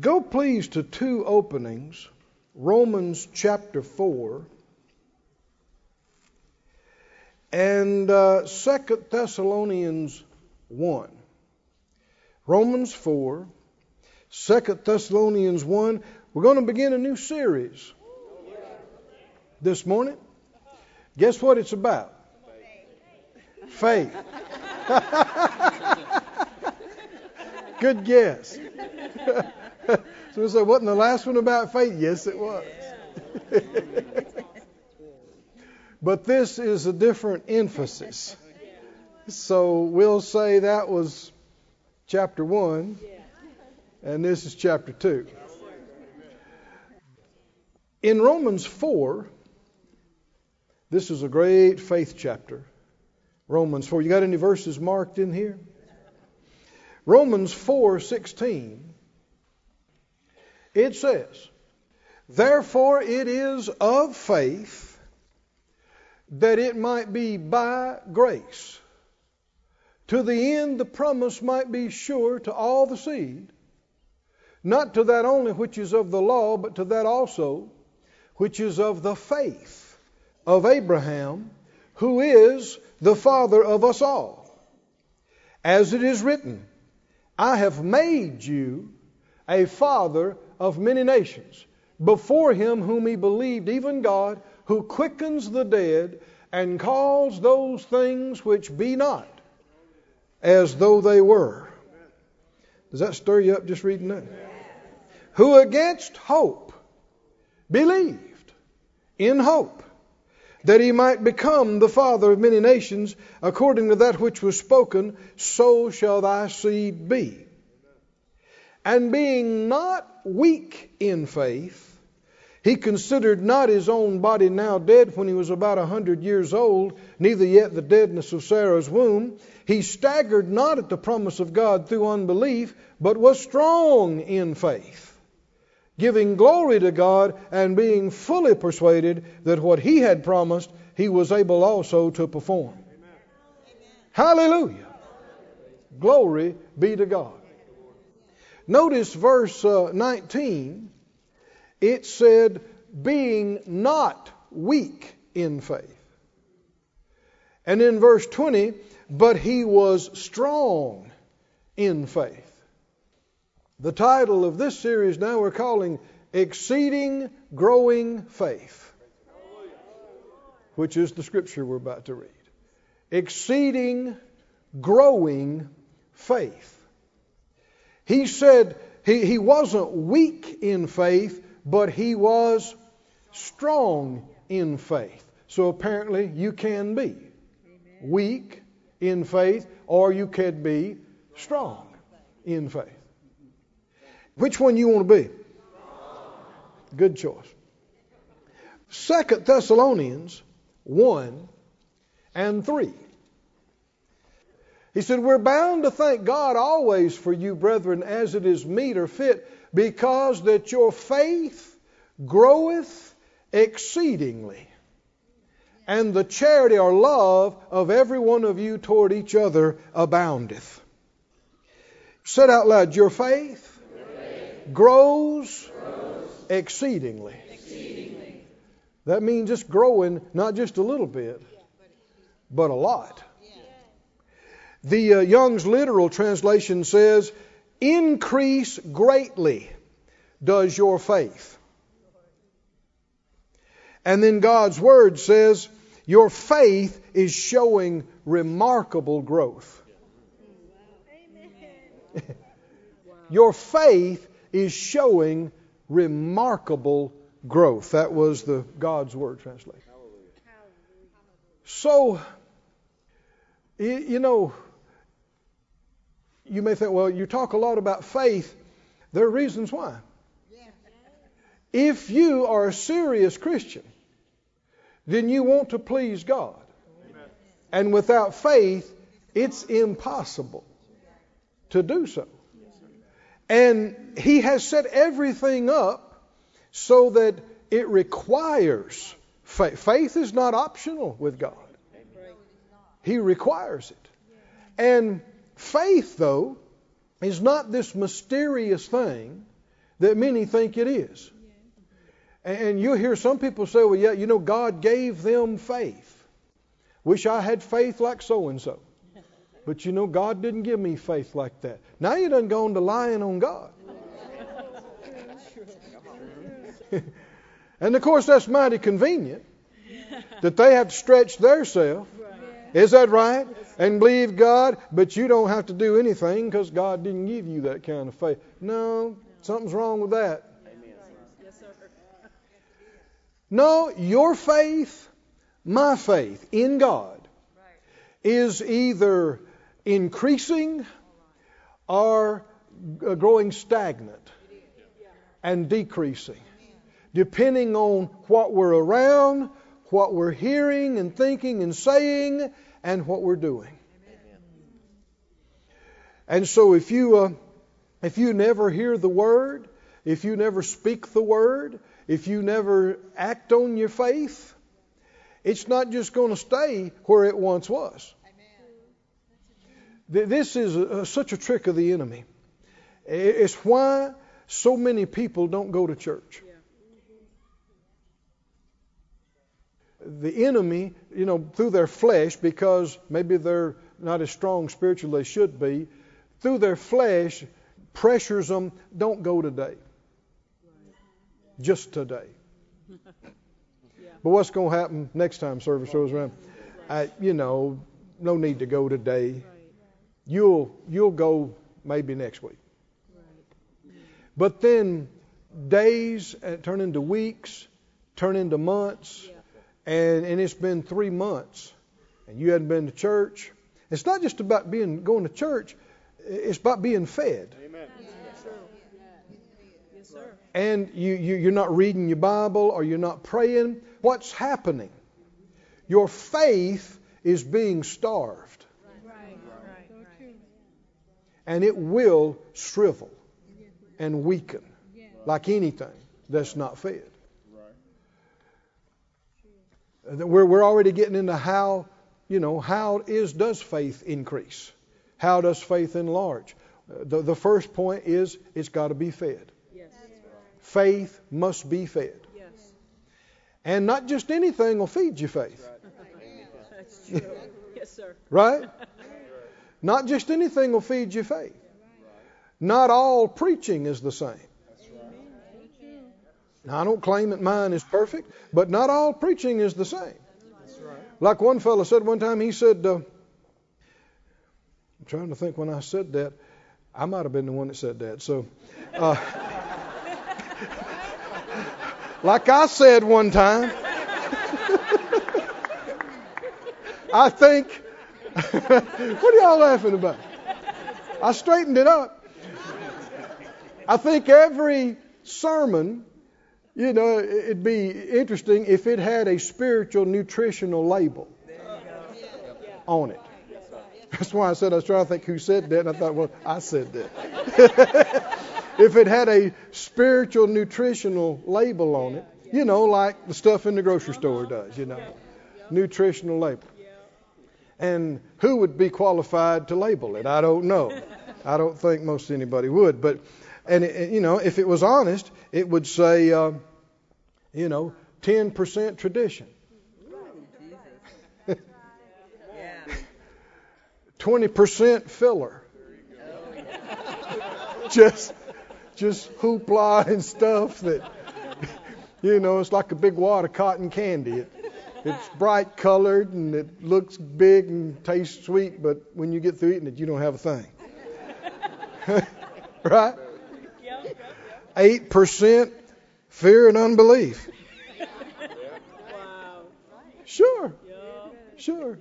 Go, please, to two openings Romans chapter 4 and uh, 2 Thessalonians 1. Romans 4, 2 Thessalonians 1. We're going to begin a new series this morning. Guess what it's about? Faith. Good guess. so we say, wasn't the last one about faith? Yes, it was. but this is a different emphasis. So we'll say that was chapter 1, and this is chapter 2. In Romans 4, this is a great faith chapter. Romans 4. You got any verses marked in here? Romans 4:16 it says, "Therefore it is of faith that it might be by grace, to the end the promise might be sure to all the seed, not to that only which is of the law, but to that also which is of the faith of Abraham, who is the father of us all. As it is written, I have made you a father of many nations, before him whom he believed, even God, who quickens the dead and calls those things which be not as though they were. Does that stir you up just reading that? Who against hope believed in hope that he might become the father of many nations, according to that which was spoken, so shall thy seed be. And being not weak in faith, he considered not his own body now dead when he was about a hundred years old, neither yet the deadness of Sarah's womb. He staggered not at the promise of God through unbelief, but was strong in faith giving glory to God and being fully persuaded that what he had promised, he was able also to perform. Amen. Hallelujah. Glory be to God. Notice verse uh, 19. It said, being not weak in faith. And in verse 20, but he was strong in faith. The title of this series now we're calling Exceeding Growing Faith, which is the scripture we're about to read. Exceeding Growing Faith. He said he, he wasn't weak in faith, but he was strong in faith. So apparently you can be weak in faith, or you could be strong in faith. Which one you want to be? Good choice. Second Thessalonians 1 and 3. He said, We're bound to thank God always for you, brethren, as it is meet or fit, because that your faith groweth exceedingly, and the charity or love of every one of you toward each other aboundeth. Said out loud, Your faith grows, grows exceedingly. exceedingly. That means just growing, not just a little bit, but a lot. The uh, Young's literal translation says, Increase greatly does your faith. And then God's Word says, Your faith is showing remarkable growth. your faith is showing remarkable growth. That was the God's Word translation. So, you know, you may think, well, you talk a lot about faith. There are reasons why. If you are a serious Christian, then you want to please God. And without faith, it's impossible to do so. And He has set everything up so that it requires faith. Faith is not optional with God, He requires it. And faith, though, is not this mysterious thing that many think it is. And you'll hear some people say, well, yeah, you know, God gave them faith. Wish I had faith like so and so. But you know, God didn't give me faith like that. Now you done gone to lying on God. and of course, that's mighty convenient that they have to stretch theirself. Is that right? And believe God, but you don't have to do anything because God didn't give you that kind of faith. No, something's wrong with that. No, your faith, my faith in God, is either increasing or uh, growing stagnant and decreasing, depending on what we're around, what we're hearing and thinking and saying, and what we're doing. And so, if you uh, if you never hear the word, if you never speak the word, if you never act on your faith, it's not just going to stay where it once was. This is a, such a trick of the enemy. It's why so many people don't go to church. The enemy, you know, through their flesh, because maybe they're not as strong spiritually as they should be, through their flesh, pressures them, don't go today just today. But what's going to happen next time service goes around? I, you know, no need to go today. You'll you'll go maybe next week. But then days uh, turn into weeks, turn into months, and and it's been three months, and you hadn't been to church. It's not just about being going to church; it's about being fed. Amen and you, you, are not reading your Bible or you're not praying, what's happening? Your faith is being starved. And it will shrivel and weaken like anything that's not fed. We're, we're already getting into how, you know, how is does faith increase? How does faith enlarge? Uh, the, the first point is it's got to be fed. Faith must be fed. Yes. And not just anything will feed your faith. That's true. yes, sir. Right? Not just anything will feed your faith. Not all preaching is the same. Now, I don't claim that mine is perfect, but not all preaching is the same. Like one fellow said one time, he said, uh, I'm trying to think when I said that. I might have been the one that said that. So, uh, like I said one time. I think. what are y'all laughing about? I straightened it up. I think every sermon, you know, it'd be interesting if it had a spiritual nutritional label on it. That's why I said I was trying to think who said that, and I thought, well, I said that. if it had a spiritual nutritional label on it, you know, like the stuff in the grocery store does, you know, nutritional label. And who would be qualified to label it? I don't know. I don't think most anybody would. But, and it, you know, if it was honest, it would say, uh, you know, 10% tradition. 20% filler. Just just hoopla and stuff that, you know, it's like a big wad of cotton candy. It, it's bright colored and it looks big and tastes sweet, but when you get through eating it, you don't have a thing. right? Eight percent fear and unbelief. Sure. Sure.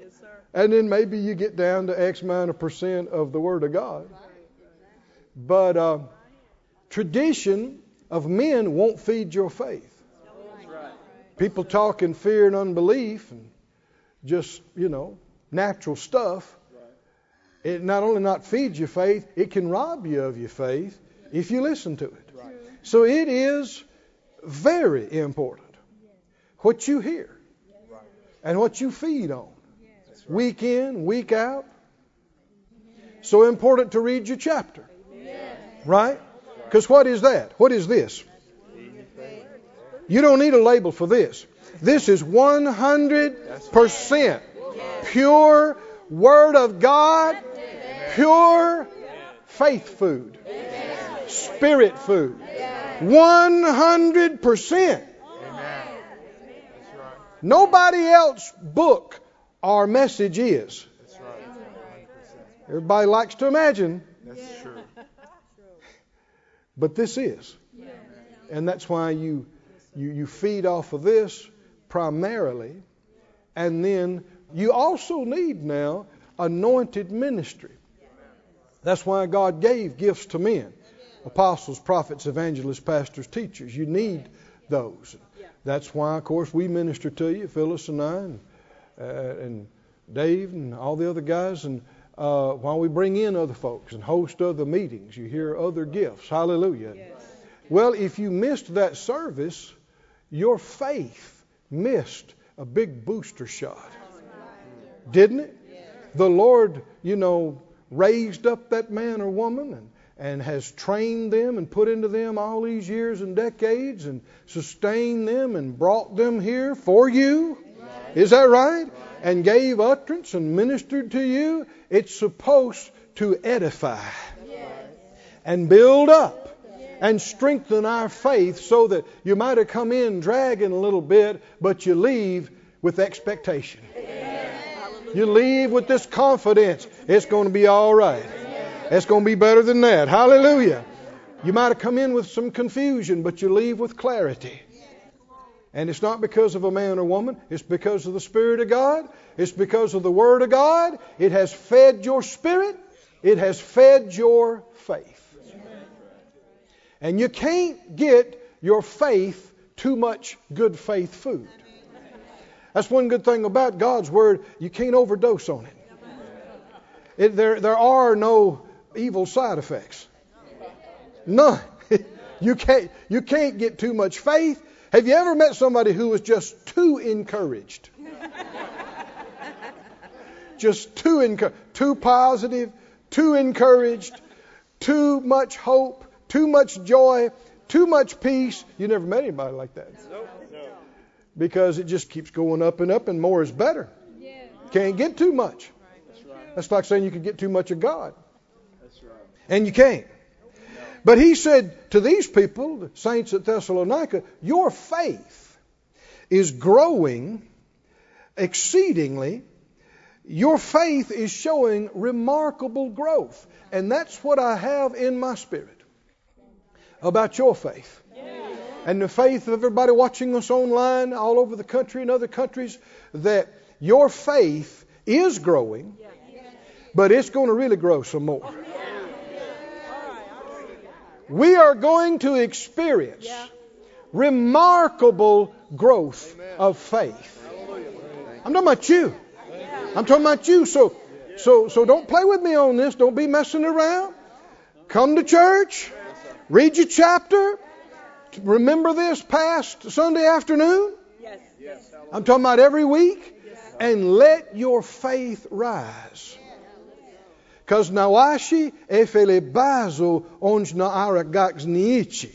And then maybe you get down to X amount of percent of the Word of God. But uh, Tradition of men won't feed your faith. People talk in fear and unbelief and just, you know, natural stuff. It not only not feeds your faith, it can rob you of your faith if you listen to it. So it is very important what you hear and what you feed on. Week in, week out. So important to read your chapter. Right? Because what is that? What is this? You don't need a label for this. This is 100% pure Word of God, pure faith food, spirit food. 100%. Nobody else book our message is. Everybody likes to imagine. But this is. And that's why you, you, you feed off of this primarily. And then you also need now anointed ministry. That's why God gave gifts to men apostles, prophets, evangelists, pastors, teachers. You need those. That's why, of course, we minister to you, Phyllis and I, and, uh, and Dave, and all the other guys, and uh, while we bring in other folks and host other meetings, you hear other gifts. Hallelujah. Yes. Well, if you missed that service, your faith missed a big booster shot. Didn't it? The Lord, you know, raised up that man or woman and and has trained them and put into them all these years and decades and sustained them and brought them here for you. Is that right? And gave utterance and ministered to you. It's supposed to edify and build up and strengthen our faith so that you might have come in dragging a little bit, but you leave with expectation. You leave with this confidence. It's going to be all right. It's going to be better than that. Hallelujah. You might have come in with some confusion, but you leave with clarity. And it's not because of a man or woman, it's because of the Spirit of God, it's because of the Word of God. It has fed your spirit, it has fed your faith. And you can't get your faith too much good faith food. That's one good thing about God's Word, you can't overdose on it. it there, there are no evil side effects. None. you can't you can't get too much faith. Have you ever met somebody who was just too encouraged? just too encu- too positive, too encouraged, too much hope, too much joy, too much peace. You never met anybody like that. No. Because it just keeps going up and up, and more is better. Can't get too much. That's like saying you can get too much of God. And you can't. But he said to these people, the saints at Thessalonica, your faith is growing exceedingly. Your faith is showing remarkable growth. And that's what I have in my spirit about your faith. And the faith of everybody watching us online all over the country and other countries that your faith is growing, but it's going to really grow some more we are going to experience yeah. remarkable growth Amen. of faith. I'm talking about you. I'm talking about you. So, so, so don't play with me on this. Don't be messing around. Come to church. Read your chapter. Remember this past Sunday afternoon. I'm talking about every week. And let your faith rise. Because nawashi efelebazo onj niichi.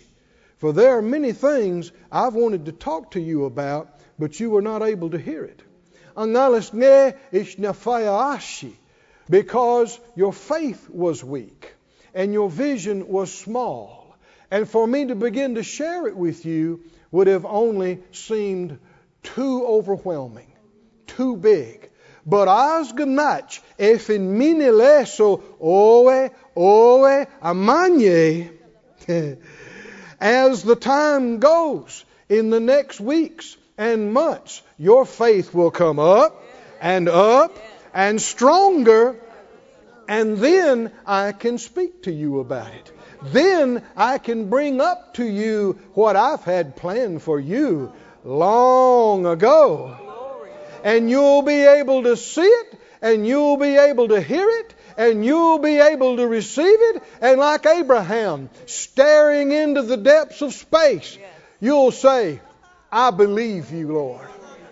For there are many things I've wanted to talk to you about, but you were not able to hear it. Angalis ne. Because your faith was weak and your vision was small. And for me to begin to share it with you would have only seemed too overwhelming, too big. But as gnach efin minileso oe oe amanye. As the time goes in the next weeks and months, your faith will come up and up and stronger, and then I can speak to you about it. Then I can bring up to you what I've had planned for you long ago and you'll be able to see it, and you'll be able to hear it, and you'll be able to receive it. And like Abraham, staring into the depths of space, you'll say, I believe you, Lord.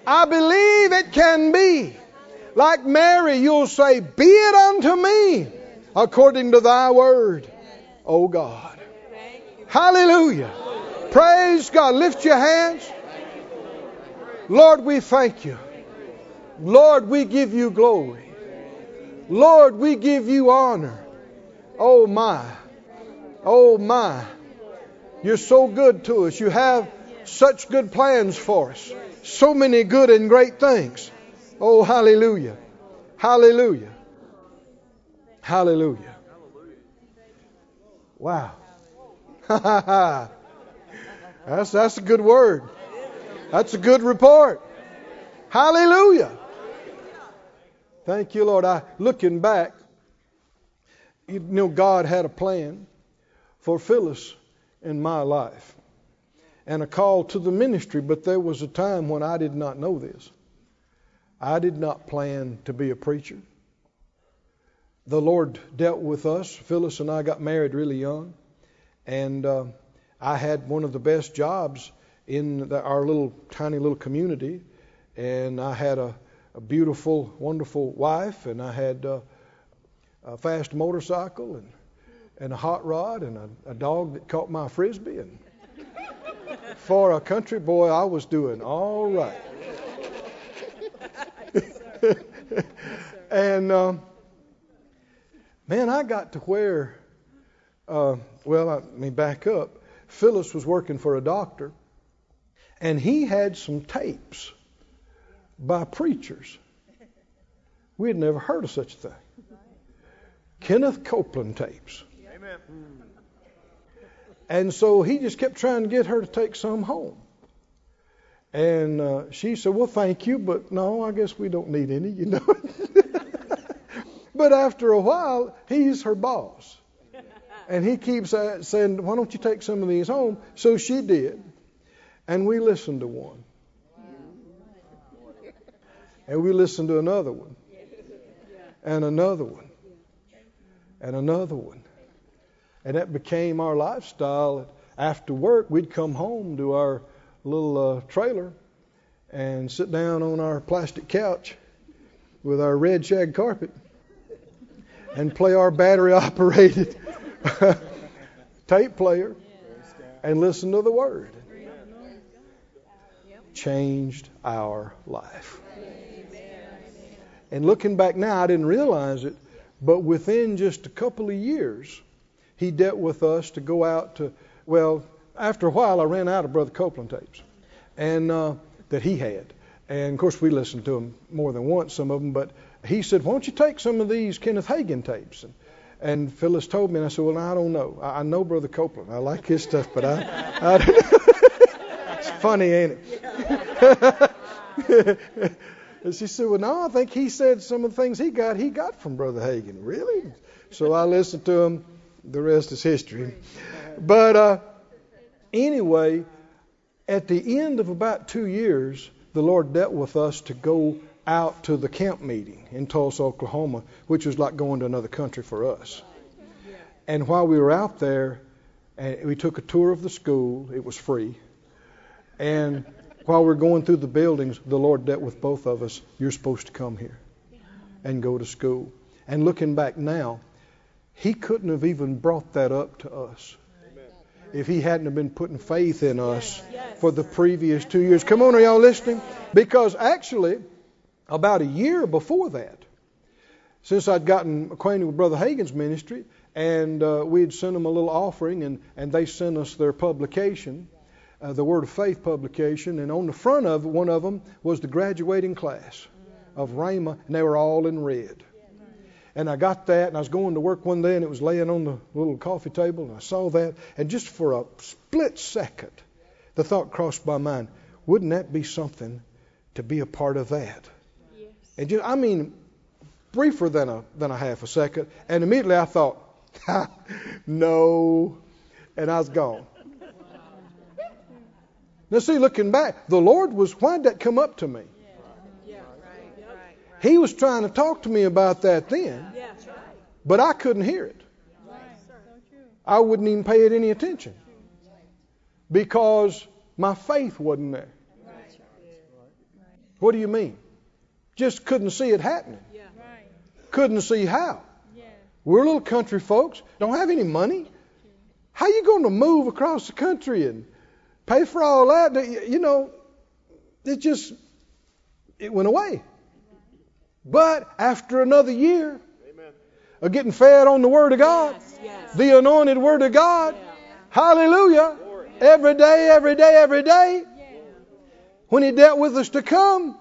I believe it can be. Like Mary, you'll say, Be it unto me according to thy word, O God. Hallelujah. Praise God. Lift your hands. Lord, we thank you. Lord, we give you glory. Lord, we give you honor. Oh my. Oh my. You're so good to us. You have such good plans for us. So many good and great things. Oh, hallelujah. Hallelujah. Hallelujah. Wow. that's, that's a good word. That's a good report. Hallelujah. Thank you, Lord. I looking back, you know God had a plan for Phyllis in my life and a call to the ministry, but there was a time when I did not know this. I did not plan to be a preacher. The Lord dealt with us. Phyllis and I got married really young, and uh, I had one of the best jobs in the, our little tiny little community, and I had a, a beautiful, wonderful wife, and I had uh, a fast motorcycle and and a hot rod and a, a dog that caught my frisbee and for a country boy I was doing all right. and um, man, I got to where, uh, well, let me back up. Phyllis was working for a doctor, and he had some tapes by preachers. We had never heard of such a thing. Kenneth Copeland tapes. Amen. And so he just kept trying to get her to take some home. And uh, she said, Well, thank you, but no, I guess we don't need any, you know. but after a while, he's her boss. And he keeps uh, saying, Why don't you take some of these home? So she did. And we listened to one. And we listened to another one. And another one. And another one. And that became our lifestyle. After work, we'd come home to our little uh, trailer and sit down on our plastic couch with our red shag carpet and play our battery operated tape player and listen to the word. Changed our life. And looking back now, I didn't realize it, but within just a couple of years, he dealt with us to go out to, well, after a while, I ran out of Brother Copeland tapes, and uh, that he had. And of course, we listened to them more than once, some of them. But he said, "Why don't you take some of these Kenneth Hagin tapes?" And, and Phyllis told me, and I said, "Well, I don't know. I, I know Brother Copeland. I like his stuff, but I, I don't know. it's funny, ain't it?" and she said, "Well, no, I think he said some of the things he got, he got from Brother Hagin. Really?" So I listened to him. The rest is history. But uh, anyway, at the end of about two years, the Lord dealt with us to go out to the camp meeting in Tulsa, Oklahoma, which was like going to another country for us. And while we were out there, and we took a tour of the school, it was free. And while we're going through the buildings, the Lord dealt with both of us. You're supposed to come here and go to school. And looking back now, He couldn't have even brought that up to us if he hadn't have been putting faith in us for the previous two years. Come on, are y'all listening? Because actually, about a year before that, since I'd gotten acquainted with Brother Hagin's ministry, and uh, we had sent them a little offering, and, and they sent us their publication, uh, the Word of Faith publication, and on the front of one of them was the graduating class of Rhema, and they were all in red. And I got that, and I was going to work one day, and it was laying on the little coffee table, and I saw that, and just for a split second, the thought crossed my mind: Wouldn't that be something to be a part of that? Yes. And just, I mean, briefer than a than a half a second, and immediately I thought, no, and I was gone. Now, see, looking back, the Lord was, why'd that come up to me? He was trying to talk to me about that then, but I couldn't hear it. I wouldn't even pay it any attention because my faith wasn't there. What do you mean? Just couldn't see it happening. Couldn't see how. We're little country folks, don't have any money. How you going to move across the country and pay for all that? You know, it just it went away. But after another year of getting fed on the Word of God, Yes, yes. the anointed Word of God, Yeah. hallelujah, every day, every day, every day, when He dealt with us to come,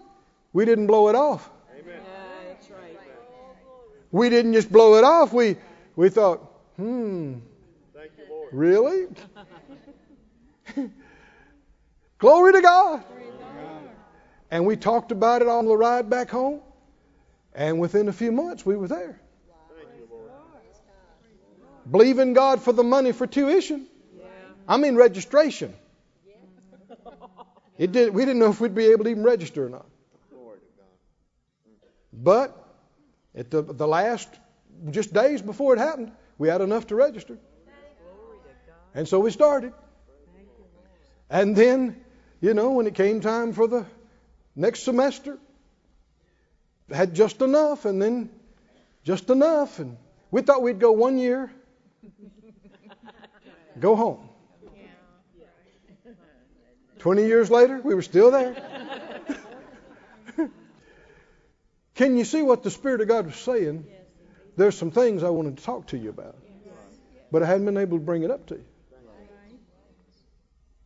we didn't blow it off. Yeah. We didn't just blow it off. We we thought, hmm, you, really? Glory to God. And we talked about it on the ride back home. And within a few months, we were there. Believing God for the money for tuition. Yeah. I mean registration. It did, we didn't know if we'd be able to even register or not. But at the, the last, just days before it happened, we had enough to register. And so we started. And then, you know, when it came time for the next semester, had just enough, and then just enough. And we thought we'd go one year, go home. 20 years later, we were still there. Can you see what the Spirit of God was saying? There's some things I wanted to talk to you about, but I hadn't been able to bring it up to you.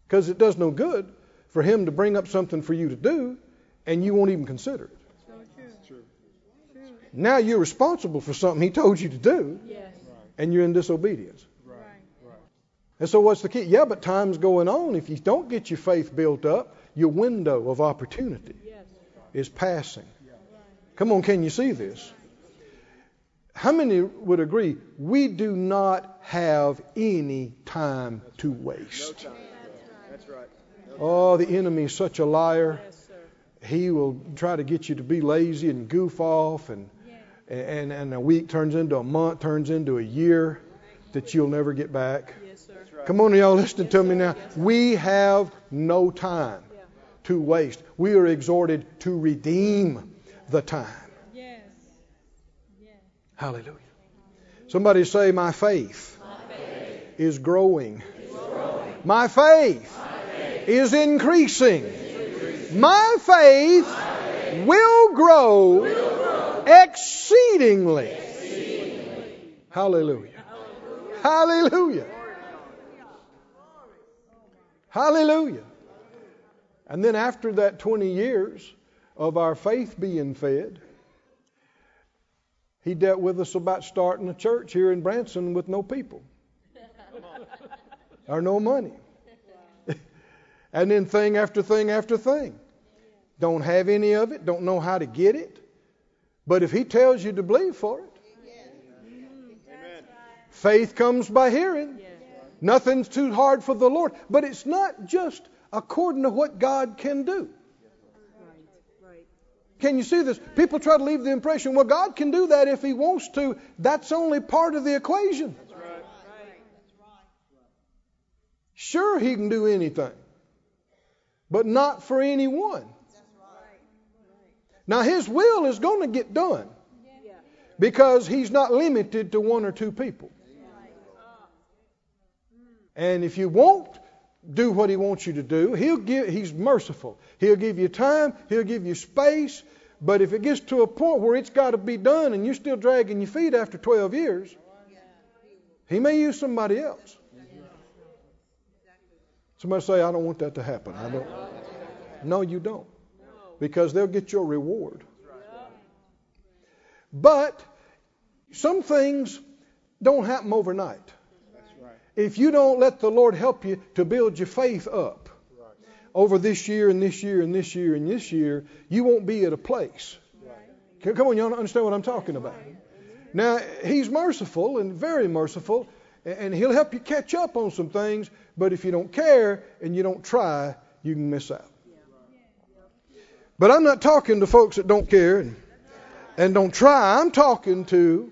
Because it does no good for Him to bring up something for you to do, and you won't even consider it. Now you're responsible for something He told you to do, and you're in disobedience. And so, what's the key? Yeah, but time's going on. If you don't get your faith built up, your window of opportunity is passing. Come on, can you see this? How many would agree we do not have any time to waste? That's right. Oh, the enemy is such a liar. Yes, sir. He will try to get you to be lazy and goof off, and and and a week turns into a month, turns into a year that you'll never get back. Yes, sir. Come on, y'all, listen to me now. We have no time Yeah. to waste. We are exhorted to redeem the time. Hallelujah. Somebody say, My faith, is growing. My faith, is increasing. My faith, will, grow exceedingly. Hallelujah. Hallelujah. Hallelujah. And then after that 20 years of our faith being fed, he dealt with us about starting a church here in Branson with no people or no money. And then thing after thing after thing. Don't have any of it, don't know how to get it. But if he tells you to believe for it, faith comes by hearing. Nothing's too hard for the Lord. But it's not just according to what God can do. Can you see this? People try to leave the impression, well, God can do that if He wants to. That's only part of the equation. Sure, He can do anything, but not for anyone. Now, His will is going to get done because He's not limited to one or two people. And if you won't do what He wants you to do, He'll give, He's merciful. He'll give you time, He'll give you space. But if it gets to a point where it's got to be done and you're still dragging your feet after 12 years, He may use somebody else. Somebody say, I don't want that to happen. I don't. No, you don't. Because they'll get your reward. But some things don't happen overnight. If you don't let the Lord help you to build your faith up over this year and this year and this year and this year, you won't be at a place. Come on, y'all understand what I'm talking about. Now, He's merciful and very merciful, and He'll help you catch up on some things, but if you don't care and you don't try, you can miss out. But I'm not talking to folks that don't care and, and don't try. I'm talking to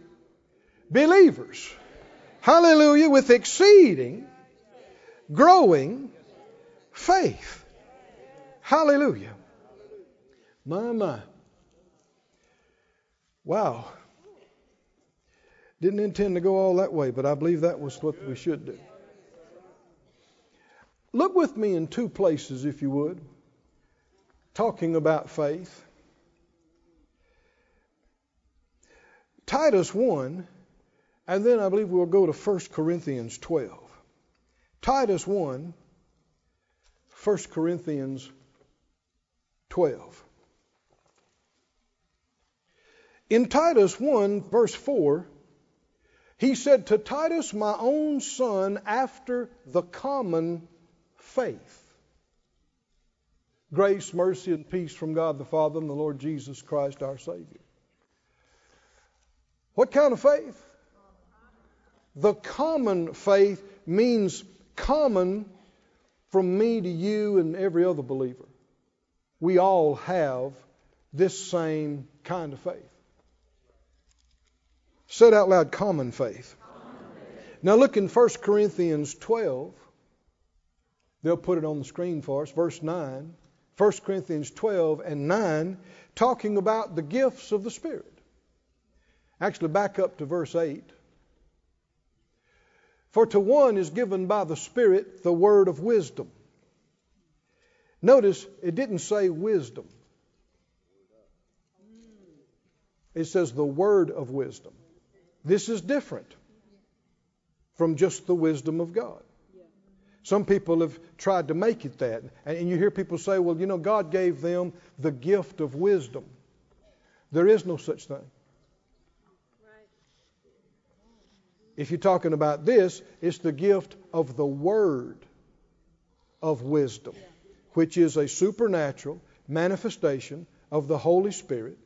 believers. Hallelujah, with exceeding, growing faith. Hallelujah. My, my. Wow. Didn't intend to go all that way, but I believe that was what we should do. Look with me in two places, if you would, talking about faith. Titus 1, and then I believe we'll go to 1 Corinthians 12. Titus 1, 1 Corinthians 12. In Titus 1, verse 4, he said to Titus, my own son, after the common faith. Grace, mercy, and peace from God the Father and the Lord Jesus Christ our Savior. What kind of faith? The common faith means common from me to you and every other believer. We all have this same kind of faith. Said out loud, common faith. Now look in 1 Corinthians 12. They'll put it on the screen for us. Verse 9. 1 Corinthians 12 and 9, talking about the gifts of the Spirit. Actually, back up to verse 8. For to one is given by the Spirit the word of wisdom. Notice it didn't say wisdom, it says the word of wisdom. This is different from just the wisdom of God. Some people have tried to make it that. And you hear people say, well, you know, God gave them the gift of wisdom. There is no such thing. If you're talking about this, it's the gift of the Word of wisdom, which is a supernatural manifestation of the Holy Spirit,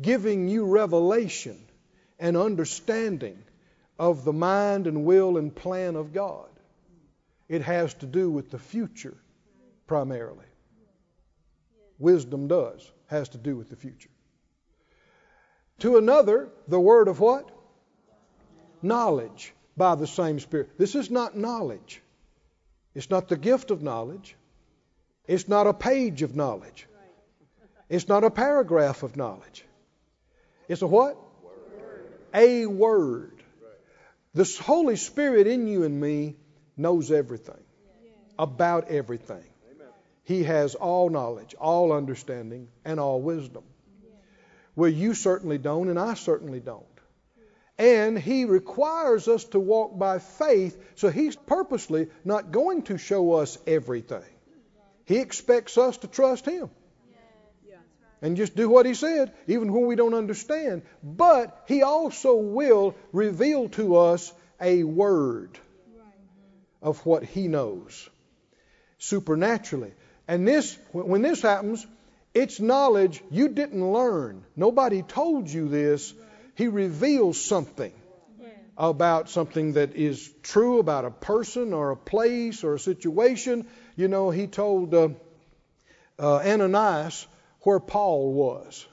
giving you revelation and understanding of the mind and will and plan of God. It has to do with the future primarily. Wisdom does, has to do with the future. To another, the word of what? Knowledge by the same Spirit. This is not knowledge. It's not the gift of knowledge. It's not a page of knowledge. It's not a paragraph of knowledge. It's a what? A word. The Holy Spirit in you and me knows everything about everything. He has all knowledge, all understanding, and all wisdom. Well, you certainly don't, and I certainly don't. And He requires us to walk by faith, so He's purposely not going to show us everything. He expects us to trust Him and just do what He said, even when we don't understand. But He also will reveal to us a word of what He knows supernaturally. And this, when this happens, it's knowledge you didn't learn. Nobody told you this. He reveals something about something that is true about a person or a place or a situation. You know, he told uh, uh, Ananias where Paul was.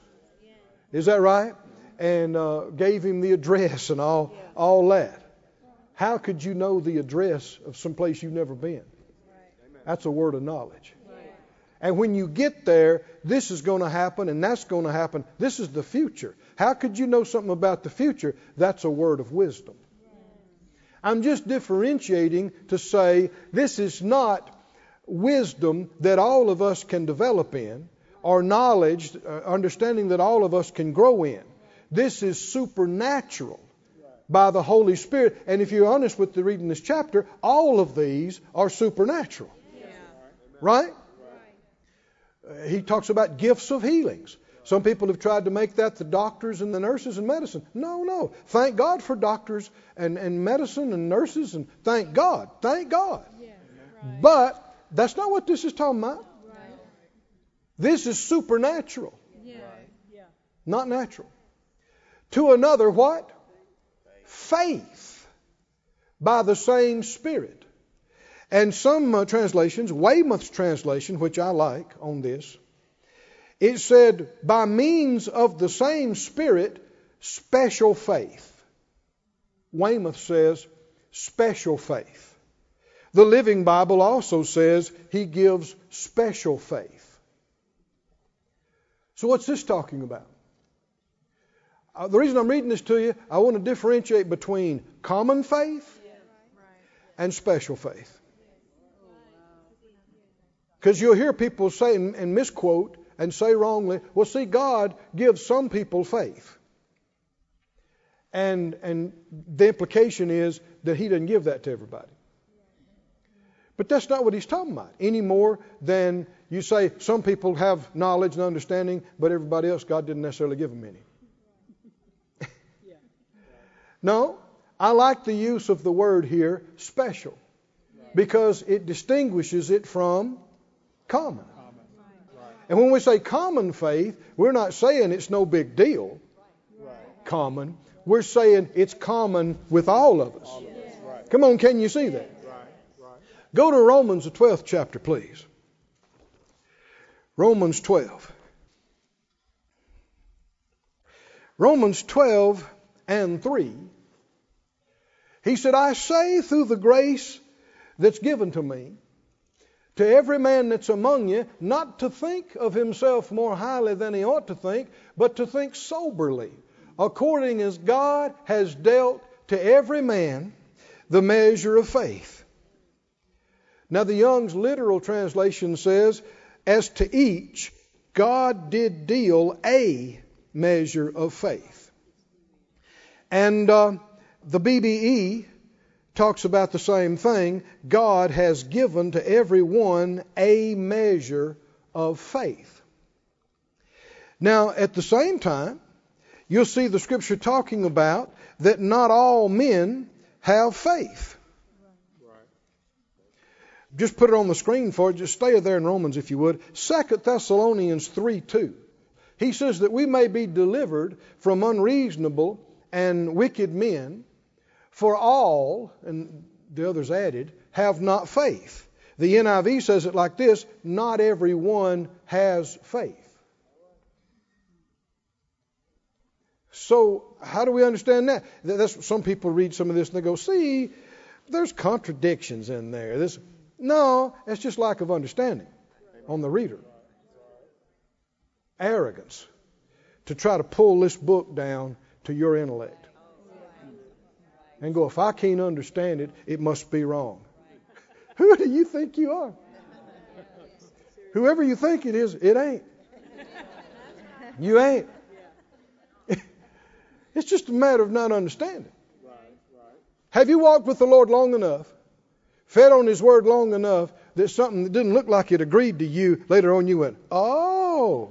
Is that right? And uh, gave him the address and all, all that. How could you know the address of some place you've never been? That's a word of knowledge. And when you get there, this is going to happen and that's going to happen. This is the future. How could you know something about the future? That's a word of wisdom. I'm just differentiating to say this is not wisdom that all of us can develop in or knowledge, uh, understanding that all of us can grow in. This is supernatural by the Holy Spirit. And if you're honest with the reading this chapter, all of these are supernatural. Right? Uh, he talks about gifts of healings. Some people have tried to make that the doctors and the nurses and medicine. No, no. Thank God for doctors and, and medicine and nurses and thank God. Thank God. Yeah, right. But that's not what this is talking about. Right. This is supernatural. Yeah. Yeah. Not natural. To another, what? Faith by the same Spirit. And some uh, translations, Weymouth's translation, which I like on this, it said, by means of the same Spirit, special faith. Weymouth says, special faith. The Living Bible also says he gives special faith. So, what's this talking about? Uh, the reason I'm reading this to you, I want to differentiate between common faith and special faith. Because you'll hear people say and, and misquote and say wrongly, well, see, God gives some people faith. And, and the implication is that He doesn't give that to everybody. But that's not what He's talking about, any more than you say some people have knowledge and understanding, but everybody else, God didn't necessarily give them any. no, I like the use of the word here, special, because it distinguishes it from common. And when we say common faith, we're not saying it's no big deal, common. We're saying it's common with all of us. Come on, can you see that? Go to Romans, the 12th chapter, please. Romans 12. Romans 12 and 3. He said, I say through the grace that's given to me, to every man that's among you, not to think of himself more highly than he ought to think, but to think soberly, according as God has dealt to every man the measure of faith. Now, the Young's literal translation says, as to each, God did deal a measure of faith. And uh, the BBE talks about the same thing. God has given to everyone a measure of faith. Now, at the same time, you'll see the scripture talking about that not all men have faith. Just put it on the screen for you. Just stay there in Romans if you would. Second Thessalonians 3 2. He says that we may be delivered from unreasonable and wicked men, for all, and the others added, have not faith. The NIV says it like this not everyone has faith. So, how do we understand that? That's, some people read some of this and they go, see, there's contradictions in there. This, no, it's just lack of understanding on the reader. Arrogance to try to pull this book down to your intellect. And go, if I can't understand it, it must be wrong. Who do you think you are? Whoever you think it is, it ain't. You ain't. It's just a matter of not understanding. Have you walked with the Lord long enough, fed on His Word long enough, that something that didn't look like it agreed to you, later on you went, oh,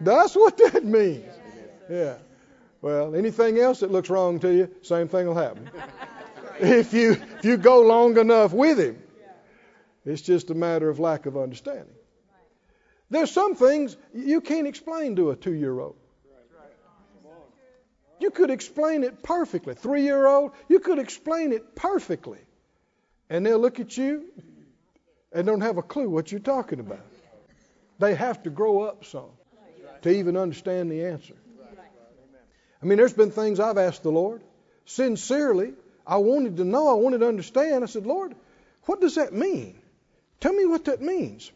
that's what that means. Yeah. Well, anything else that looks wrong to you, same thing will happen. if you if you go long enough with Him, it's just a matter of lack of understanding. There's some things you can't explain to a two-year-old. You could explain it perfectly. Three year old, you could explain it perfectly. And they'll look at you and don't have a clue what you're talking about. They have to grow up some to even understand the answer. I mean, there's been things I've asked the Lord sincerely. I wanted to know, I wanted to understand. I said, Lord, what does that mean? Tell me what that means.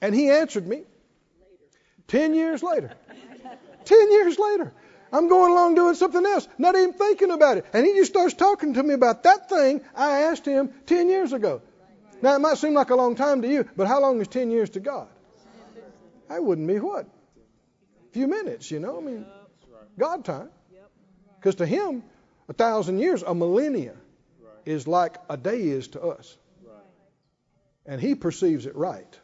And He answered me ten years later. ten years later. I'm going along doing something else, not even thinking about it. And he just starts talking to me about that thing I asked him 10 years ago. Now, it might seem like a long time to you, but how long is 10 years to God? That wouldn't be what? A few minutes, you know? I mean, God time. Because to him, a thousand years, a millennia, is like a day is to us. And he perceives it right.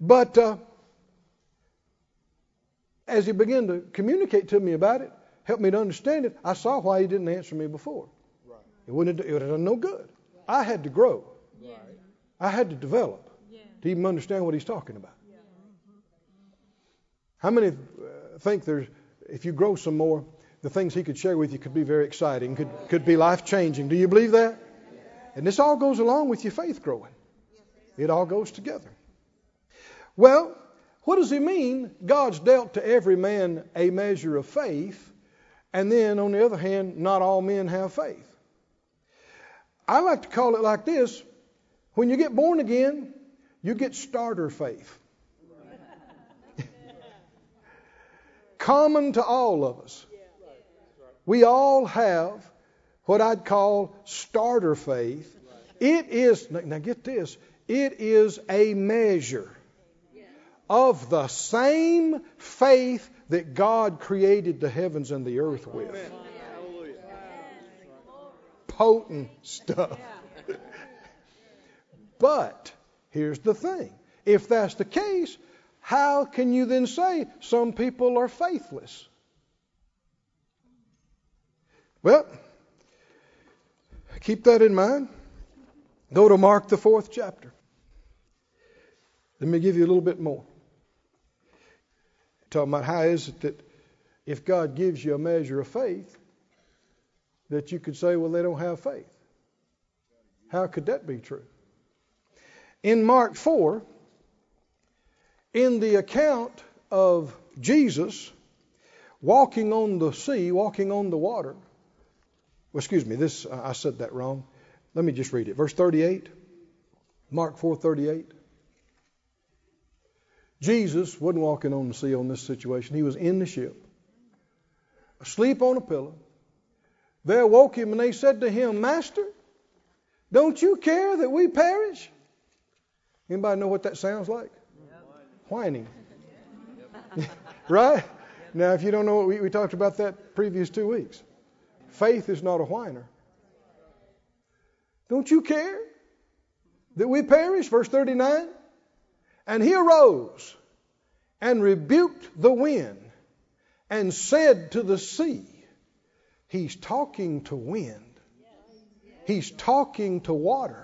But uh, as he began to communicate to me about it, help me to understand it, I saw why he didn't answer me before. Right. It wouldn't have, it would have done no good. I had to grow. Right. I had to develop yeah. to even understand what he's talking about. Yeah. How many uh, think there's, if you grow some more, the things he could share with you could be very exciting, could, could be life changing? Do you believe that? And this all goes along with your faith growing. It all goes together. Well, what does he mean? God's dealt to every man a measure of faith, and then on the other hand, not all men have faith. I like to call it like this when you get born again, you get starter faith. Common to all of us. We all have what I'd call starter faith It is, now get this, it is a measure of the same faith that God created the heavens and the earth with. Potent stuff. but here's the thing if that's the case, how can you then say some people are faithless? Well, keep that in mind. Go to Mark, the fourth chapter. Let me give you a little bit more. Talking about how is it that if God gives you a measure of faith, that you could say, well, they don't have faith. How could that be true? In Mark 4, in the account of Jesus walking on the sea, walking on the water, well, excuse me, this I said that wrong. Let me just read it. Verse 38, Mark 4:38. Jesus wasn't walking on the sea on this situation. He was in the ship, asleep on a pillow. They awoke him and they said to him, Master, don't you care that we perish? Anybody know what that sounds like? Whining. right? Now, if you don't know what we, we talked about that previous two weeks. Faith is not a whiner. Don't you care that we perish? Verse 39. And he arose and rebuked the wind and said to the sea, He's talking to wind, he's talking to water.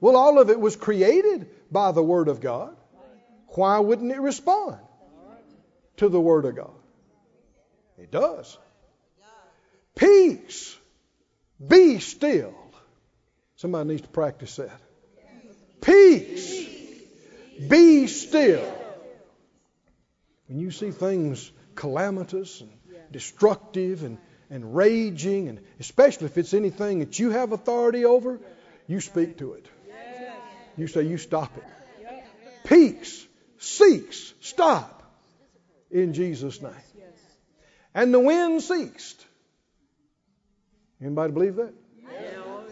Well, all of it was created by the Word of God. Why wouldn't it respond to the Word of God? It does. Peace, be still. Somebody needs to practice that. Peace, be still. When you see things calamitous and destructive and, and raging, and especially if it's anything that you have authority over, you speak to it. You say, You stop it. Peace, cease, stop in Jesus' name. And the wind ceased. Anybody believe that?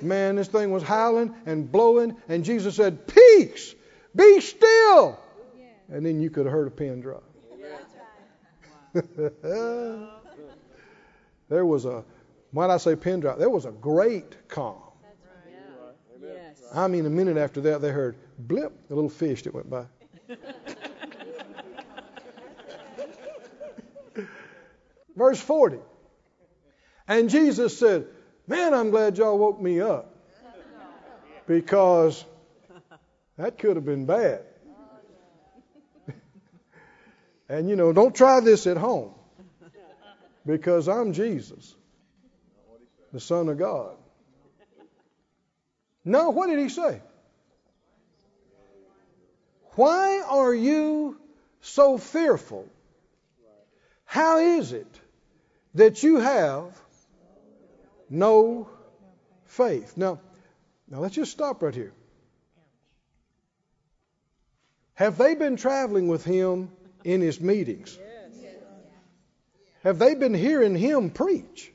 Man, this thing was howling and blowing, and Jesus said, Peace, be still. And then you could have heard a pin drop. there was a, did I say pin drop? There was a great calm. I mean, a minute after that, they heard blip, a little fish that went by. Verse 40. And Jesus said, Man, I'm glad y'all woke me up because that could have been bad. and you know, don't try this at home because I'm Jesus, the Son of God. No, what did he say? Why are you so fearful? How is it that you have no faith? Now, now let's just stop right here. Have they been traveling with him in his meetings? Have they been hearing him preach?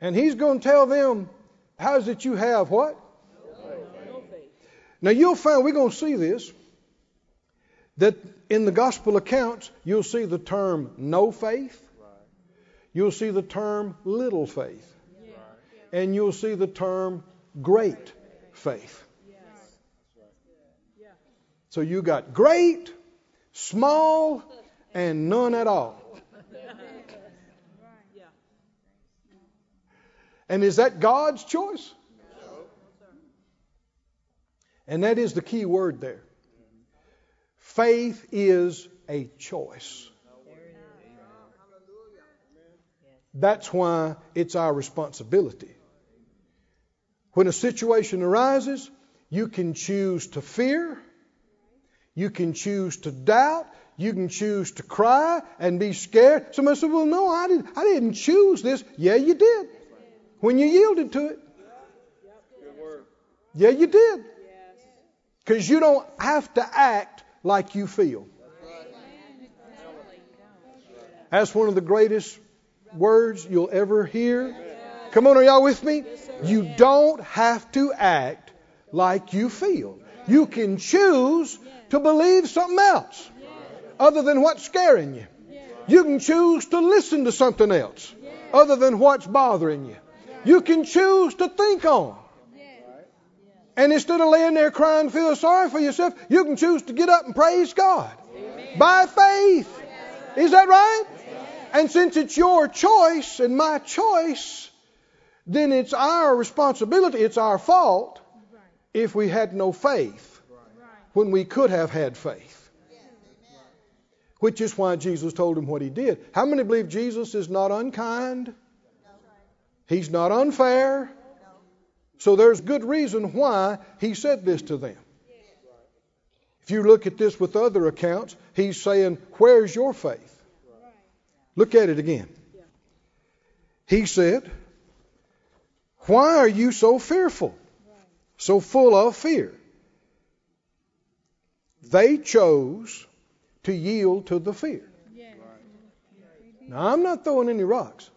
And he's going to tell them, how is it you have what? Now you'll find, we're going to see this, that in the gospel accounts, you'll see the term no faith, you'll see the term little faith, and you'll see the term great faith. So you got great, small, and none at all. And is that God's choice? And that is the key word there. Faith is a choice. That's why it's our responsibility. When a situation arises, you can choose to fear, you can choose to doubt, you can choose to cry and be scared. Somebody said, Well, no, I didn't, I didn't choose this. Yeah, you did when you yielded to it. Yeah, you did. Because you don't have to act like you feel. That's one of the greatest words you'll ever hear Come on, are y'all with me? You don't have to act like you feel. You can choose to believe something else other than what's scaring you. You can choose to listen to something else other than what's bothering you. You can choose to think on. And instead of laying there crying, feel sorry for yourself, you can choose to get up and praise God by faith. Is that right? And since it's your choice and my choice, then it's our responsibility, it's our fault if we had no faith when we could have had faith. Which is why Jesus told him what he did. How many believe Jesus is not unkind? He's not unfair. So there's good reason why he said this to them. If you look at this with other accounts, he's saying, Where's your faith? Look at it again. He said, Why are you so fearful? So full of fear? They chose to yield to the fear. Now, I'm not throwing any rocks.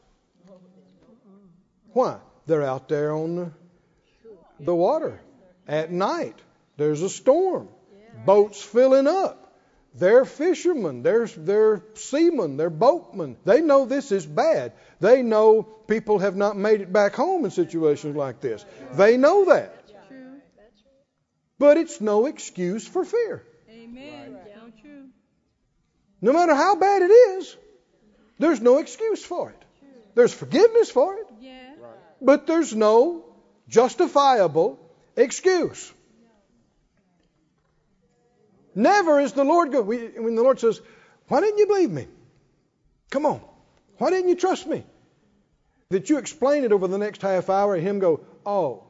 Why? They're out there on the, the water at night. There's a storm. Boats filling up. They're fishermen. They're, they're seamen. They're boatmen. They know this is bad. They know people have not made it back home in situations like this. They know that. But it's no excuse for fear. Amen. So true. No matter how bad it is, there's no excuse for it. There's forgiveness for it, Yeah. but there's no justifiable excuse. Never is the Lord good. We- When the Lord says, Why didn't you believe me? Come on. Why didn't you trust me? That you explain it over the next half hour and him go, Oh,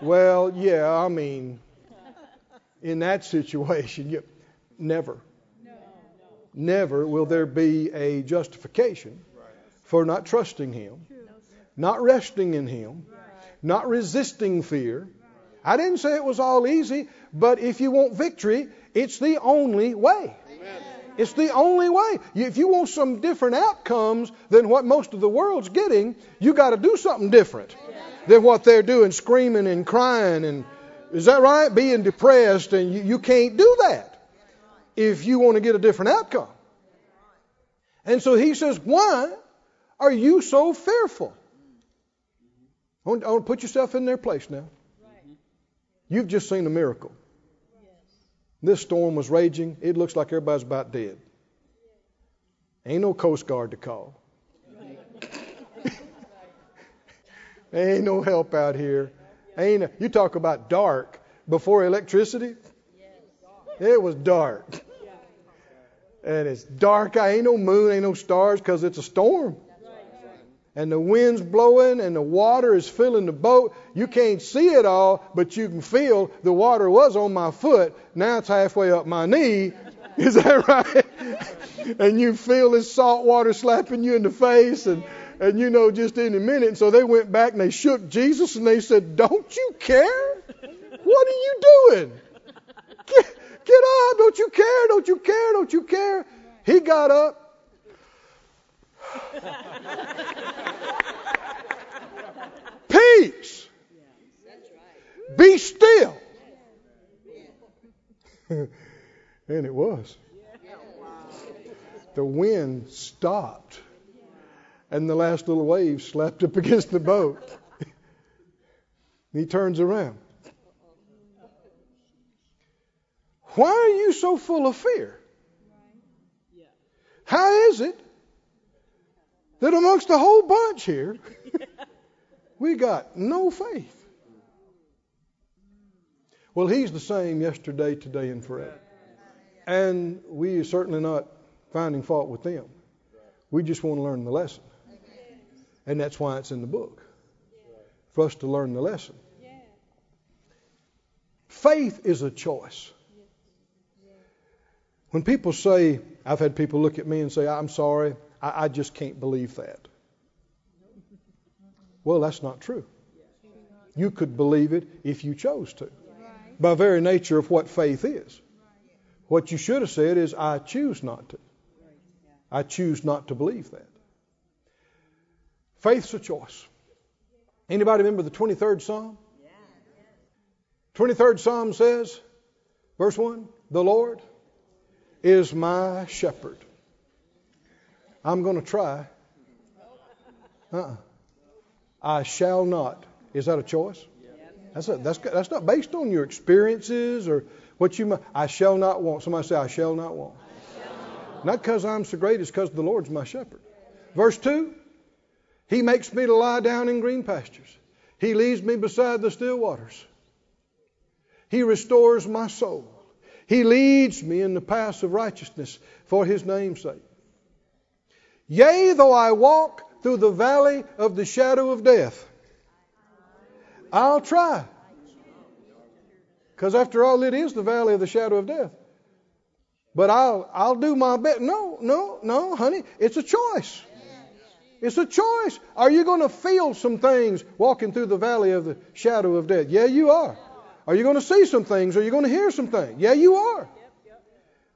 well, yeah, I mean, in that situation, you, never. Never will there be a justification for not trusting Him, not resting in Him, not resisting fear. I didn't say it was all easy, but if you want victory, it's the only way. It's the only way. If you want some different outcomes than what most of the world's getting, you got to do something different than what they're doing, screaming and crying and is that right? Being depressed, and you, you can't do that if you want to get a different outcome. And so he says, Why are you so fearful? I want, I want to put yourself in their place now. You've just seen a miracle. This storm was raging. It looks like everybody's about dead. Ain't no Coast Guard to call. Ain't no help out here. Ain't no, you talk about dark before electricity. It was dark. And it's dark. Ain't no moon, ain't no stars because it's a storm. And the wind's blowing and the water is filling the boat. You can't see it all, but you can feel the water was on my foot. Now it's halfway up my knee. Is that right? and you feel this salt water slapping you in the face and and you know just any minute. And so they went back and they shook Jesus and they said, Don't you care? What are you doing? Get, get up. Don't you care? Don't you care? Don't you care? He got up. Peace. Be still. and it was. The wind stopped and the last little wave slapped up against the boat. he turns around. Why are you so full of fear? How is it that amongst the whole bunch here, we got no faith? Well, he's the same yesterday, today, and forever. And we are certainly not finding fault with them. We just want to learn the lesson. And that's why it's in the book. For us to learn the lesson. Faith is a choice. When people say, I've had people look at me and say, I'm sorry, I, I just can't believe that. Well, that's not true. You could believe it if you chose to. By very nature of what faith is. What you should have said is, I choose not to. I choose not to believe that. Faith's a choice. Anybody remember the 23rd Psalm? 23rd Psalm says, verse 1, The Lord is my shepherd. I'm going to try. Uh-uh. I shall not. Is that a choice? That's, a, that's, that's not based on your experiences or what you might. I shall not want. Somebody say, I shall not want. Not because I'm so great, it's because the Lord's my shepherd. Verse 2 He makes me to lie down in green pastures, He leads me beside the still waters. He restores my soul. He leads me in the paths of righteousness for His name's sake. Yea, though I walk through the valley of the shadow of death, I'll try. Because after all, it is the valley of the shadow of death. But I'll I'll do my best. No, no, no, honey. It's a choice. It's a choice. Are you going to feel some things walking through the valley of the shadow of death? Yeah, you are. Are you going to see some things? Are you going to hear some things? Yeah, you are.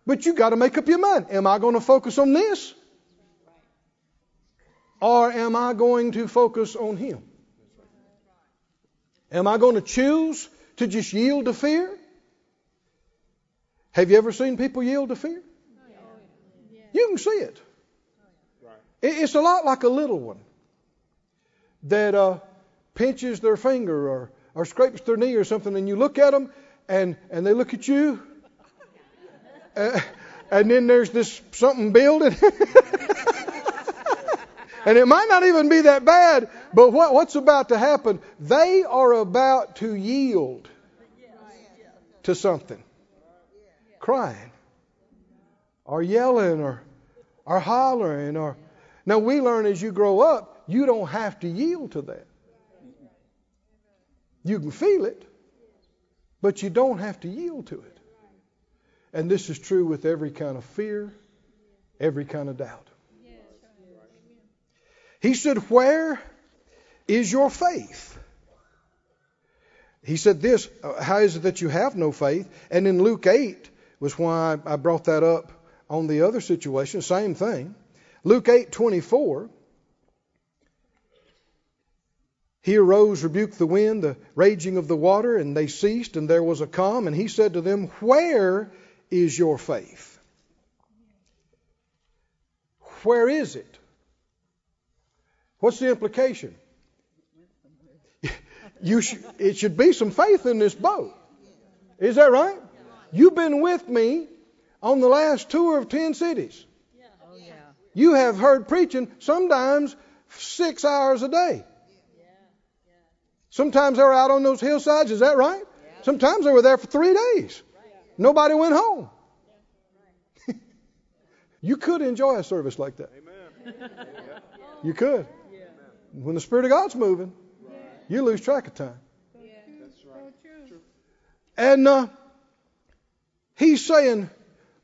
But you got to make up your mind. Am I going to focus on this? Or am I going to focus on Him? Am I going to choose to just yield to fear? Have you ever seen people yield to fear? You can see it. It's a lot like a little one that uh, pinches their finger or, or scrapes their knee or something, and you look at them and, and they look at you, uh, and then there's this something building. and it might not even be that bad, but what, what's about to happen? They are about to yield to something. Crying, or yelling, or, or hollering, or. Now, we learn as you grow up, you don't have to yield to that. You can feel it, but you don't have to yield to it. And this is true with every kind of fear, every kind of doubt. He said, Where is your faith? He said this, uh, How is it that you have no faith? And in Luke 8 was why I brought that up on the other situation, same thing. Luke 8 24. He arose, rebuked the wind, the raging of the water, and they ceased, and there was a calm. And he said to them, Where is your faith? Where is it? What's the implication? You sh- it should be some faith in this boat. Is that right? You've been with me on the last tour of 10 cities. You have heard preaching sometimes six hours a day. Sometimes they were out on those hillsides, is that right? Sometimes they were there for three days. Nobody went home. you could enjoy a service like that. You could. When the Spirit of God's moving, you lose track of time. That's right. And uh, he's saying,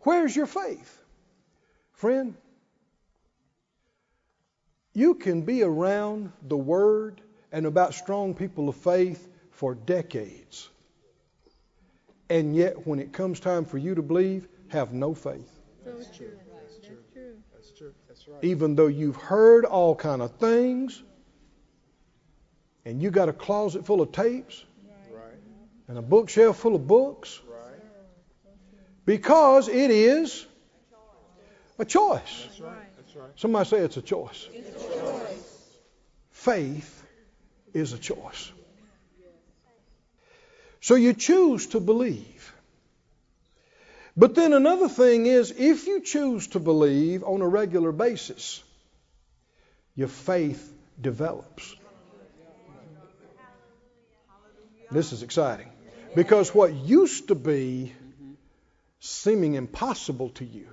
Where's your faith? Friend, you can be around the Word and about strong people of faith for decades. And yet, when it comes time for you to believe, have no faith. That's true. That's true. That's true. That's right. Even though you've heard all kind of things, and you got a closet full of tapes, Right. and a bookshelf full of books, Right. because it is a choice. That's right. That's right. Somebody say it's a choice. Faith is a choice. So you choose to believe. But then another thing is if you choose to believe on a regular basis, your faith develops. This is exciting. Because what used to be seeming impossible to you,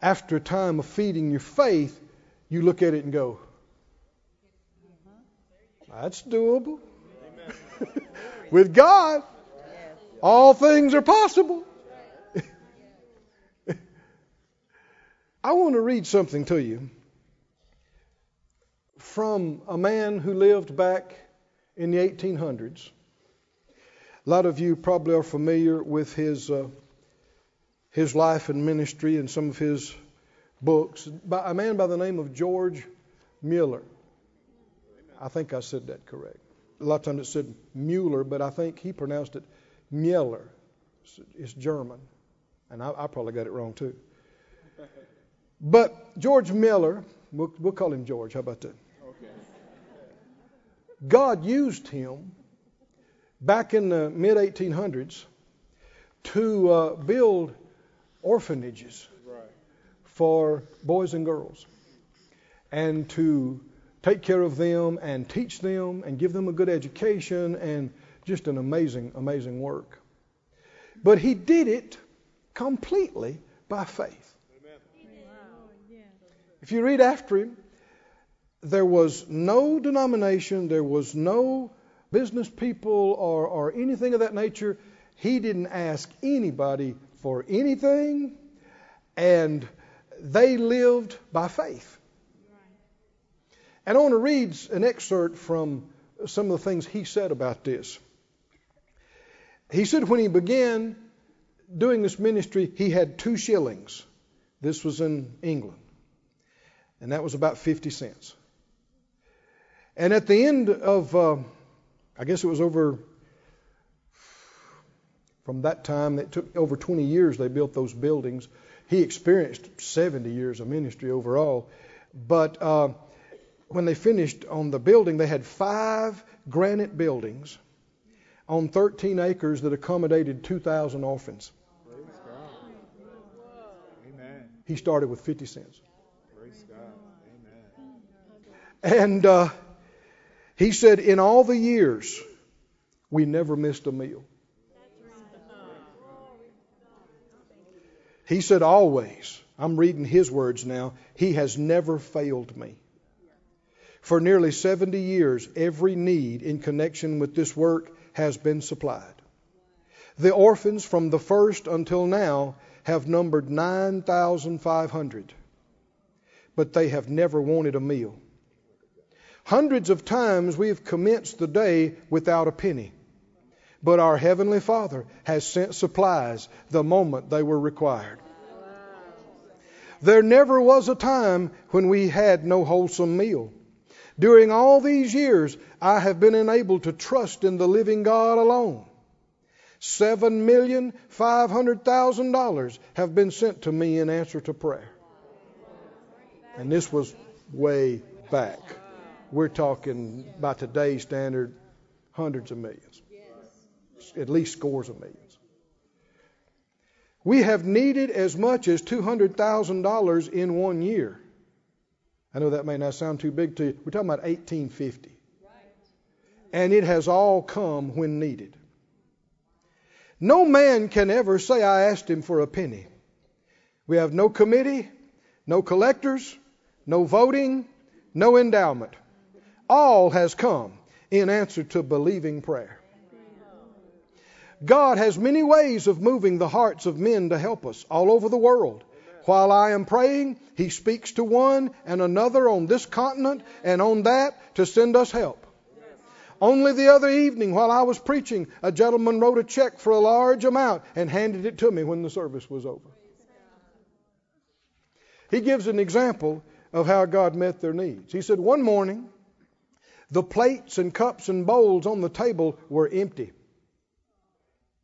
after a time of feeding your faith, you look at it and go, that's doable. With God, all things are possible. I want to read something to you from a man who lived back in the 1800s. A lot of you probably are familiar with his uh, his life and ministry and some of his books. By a man by the name of George Mueller. I think I said that correct. A lot of times it said Mueller, but I think he pronounced it Mueller. It's German. And I, I probably got it wrong too. But George Miller, we'll, we'll call him George. How about that? Okay. God used him back in the mid 1800s to uh, build orphanages for boys and girls and to take care of them and teach them and give them a good education and just an amazing, amazing work. But he did it completely by faith. If you read after him, there was no denomination, there was no business people or, or anything of that nature. He didn't ask anybody for anything, and they lived by faith. And I want to read an excerpt from some of the things he said about this. He said when he began doing this ministry, he had two shillings. This was in England. And that was about 50 cents. And at the end of, uh, I guess it was over, from that time, it took over 20 years they built those buildings. He experienced 70 years of ministry overall. But uh, when they finished on the building, they had five granite buildings on 13 acres that accommodated 2,000 orphans. Amen. He started with 50 cents. Praise God. Amen. And uh, he said, in all the years, we never missed a meal. He said, always. I'm reading his words now. He has never failed me. For nearly 70 years, every need in connection with this work has been supplied. The orphans from the first until now have numbered 9,500, but they have never wanted a meal. Hundreds of times we have commenced the day without a penny, but our Heavenly Father has sent supplies the moment they were required. There never was a time when we had no wholesome meal. During all these years, I have been enabled to trust in the living God alone. Seven million five hundred thousand dollars have been sent to me in answer to prayer. And this was way back. We're talking by today's standard hundreds of millions, at least scores of millions. We have needed as much as $200,000 in one year. I know that may not sound too big to you. We're talking about 1850. And it has all come when needed. No man can ever say, I asked him for a penny. We have no committee, no collectors, no voting, no endowment. All has come in answer to believing prayer. God has many ways of moving the hearts of men to help us all over the world. While I am praying, He speaks to one and another on this continent and on that to send us help. Only the other evening, while I was preaching, a gentleman wrote a check for a large amount and handed it to me when the service was over. He gives an example of how God met their needs. He said, One morning, the plates and cups and bowls on the table were empty.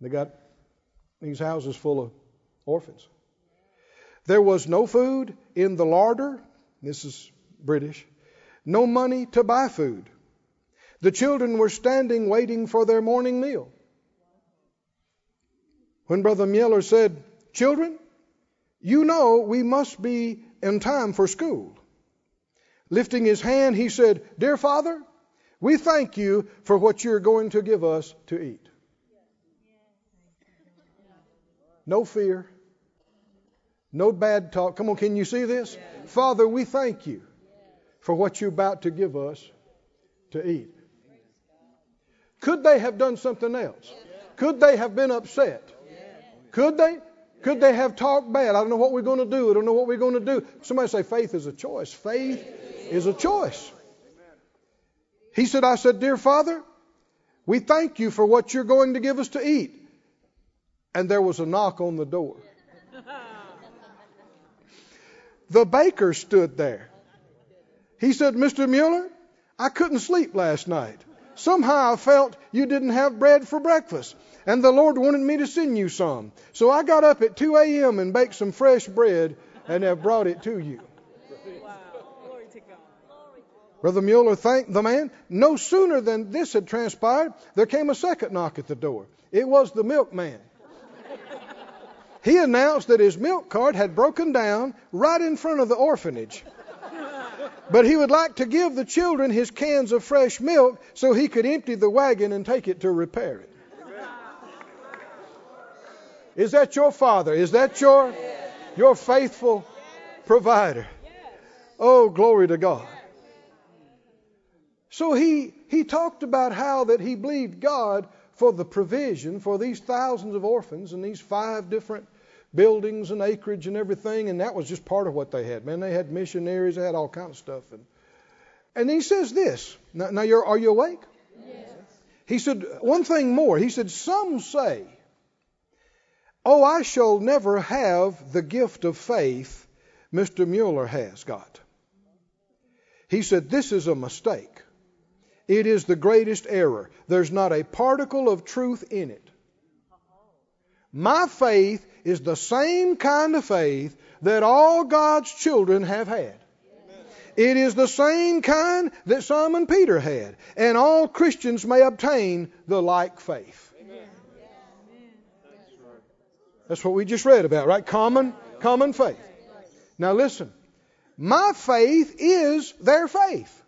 They got these houses full of orphans. There was no food in the larder. This is British. No money to buy food. The children were standing waiting for their morning meal. When Brother Mueller said, Children, you know we must be in time for school. Lifting his hand, he said, Dear Father, we thank you for what you're going to give us to eat. No fear. No bad talk. Come on, can you see this? Father, we thank you for what you're about to give us to eat. Could they have done something else? Could they have been upset? Could they? Could they have talked bad? I don't know what we're going to do. I don't know what we're going to do. Somebody say faith is a choice. Faith is a choice. He said, I said, Dear Father, we thank you for what you're going to give us to eat. And there was a knock on the door. The baker stood there. He said, Mr. Mueller, I couldn't sleep last night. Somehow I felt you didn't have bread for breakfast, and the Lord wanted me to send you some. So I got up at 2 a.m. and baked some fresh bread and have brought it to you. Wow. Glory to God. Brother Mueller thanked the man. No sooner than this had transpired, there came a second knock at the door. It was the milkman. He announced that his milk cart had broken down right in front of the orphanage. But he would like to give the children his cans of fresh milk so he could empty the wagon and take it to repair it. Is that your father? Is that your your faithful provider? Oh, glory to God. So he he talked about how that he believed God for the provision for these thousands of orphans and these five different buildings and acreage and everything, and that was just part of what they had. Man, they had missionaries, they had all kinds of stuff. And, and he says this. Now, now you're, are you awake? Yes. He said, one thing more. He said, Some say, Oh, I shall never have the gift of faith Mr. Mueller has got. He said, This is a mistake. It is the greatest error. There's not a particle of truth in it. My faith is the same kind of faith that all God's children have had. It is the same kind that Simon Peter had, and all Christians may obtain the like faith. That's what we just read about, right? Common, common faith. Now listen, my faith is their faith,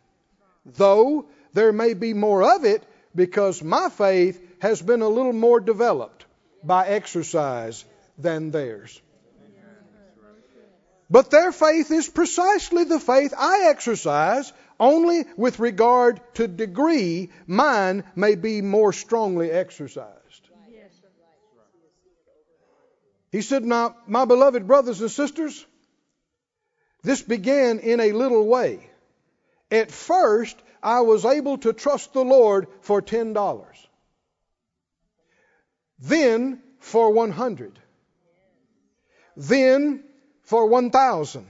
though there may be more of it because my faith has been a little more developed by exercise than theirs. But their faith is precisely the faith I exercise, only with regard to degree, mine may be more strongly exercised. He said, Now, my beloved brothers and sisters, this began in a little way. At first, I was able to trust the Lord for $10. Then for 100. Then for 1,000.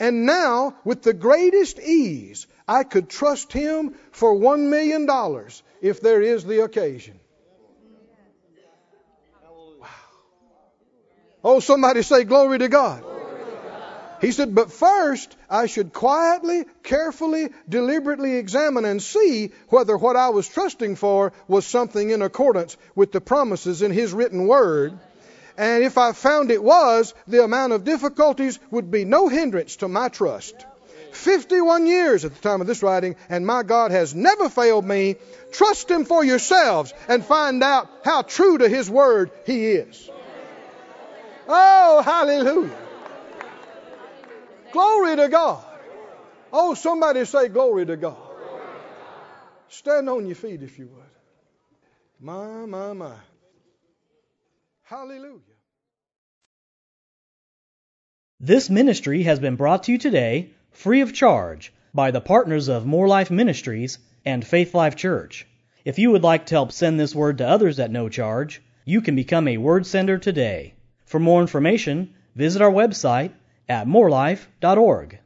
And now, with the greatest ease, I could trust Him for $1 million if there is the occasion. Wow. Oh, somebody say, Glory to God. He said, But first I should quietly, carefully, deliberately examine and see whether what I was trusting for was something in accordance with the promises in His written word. And if I found it was, the amount of difficulties would be no hindrance to my trust. 51 years at the time of this writing, and my God has never failed me. Trust Him for yourselves and find out how true to His word He is. Oh, hallelujah. Glory to God. Oh, somebody say glory to God. Stand on your feet if you would. My, my, my. Hallelujah. This ministry has been brought to you today free of charge by the partners of Moore Life Ministries and Faith Life Church. If you would like to help send this word to others at no charge, you can become a word sender today. For more information, visit our website at moorelife.org.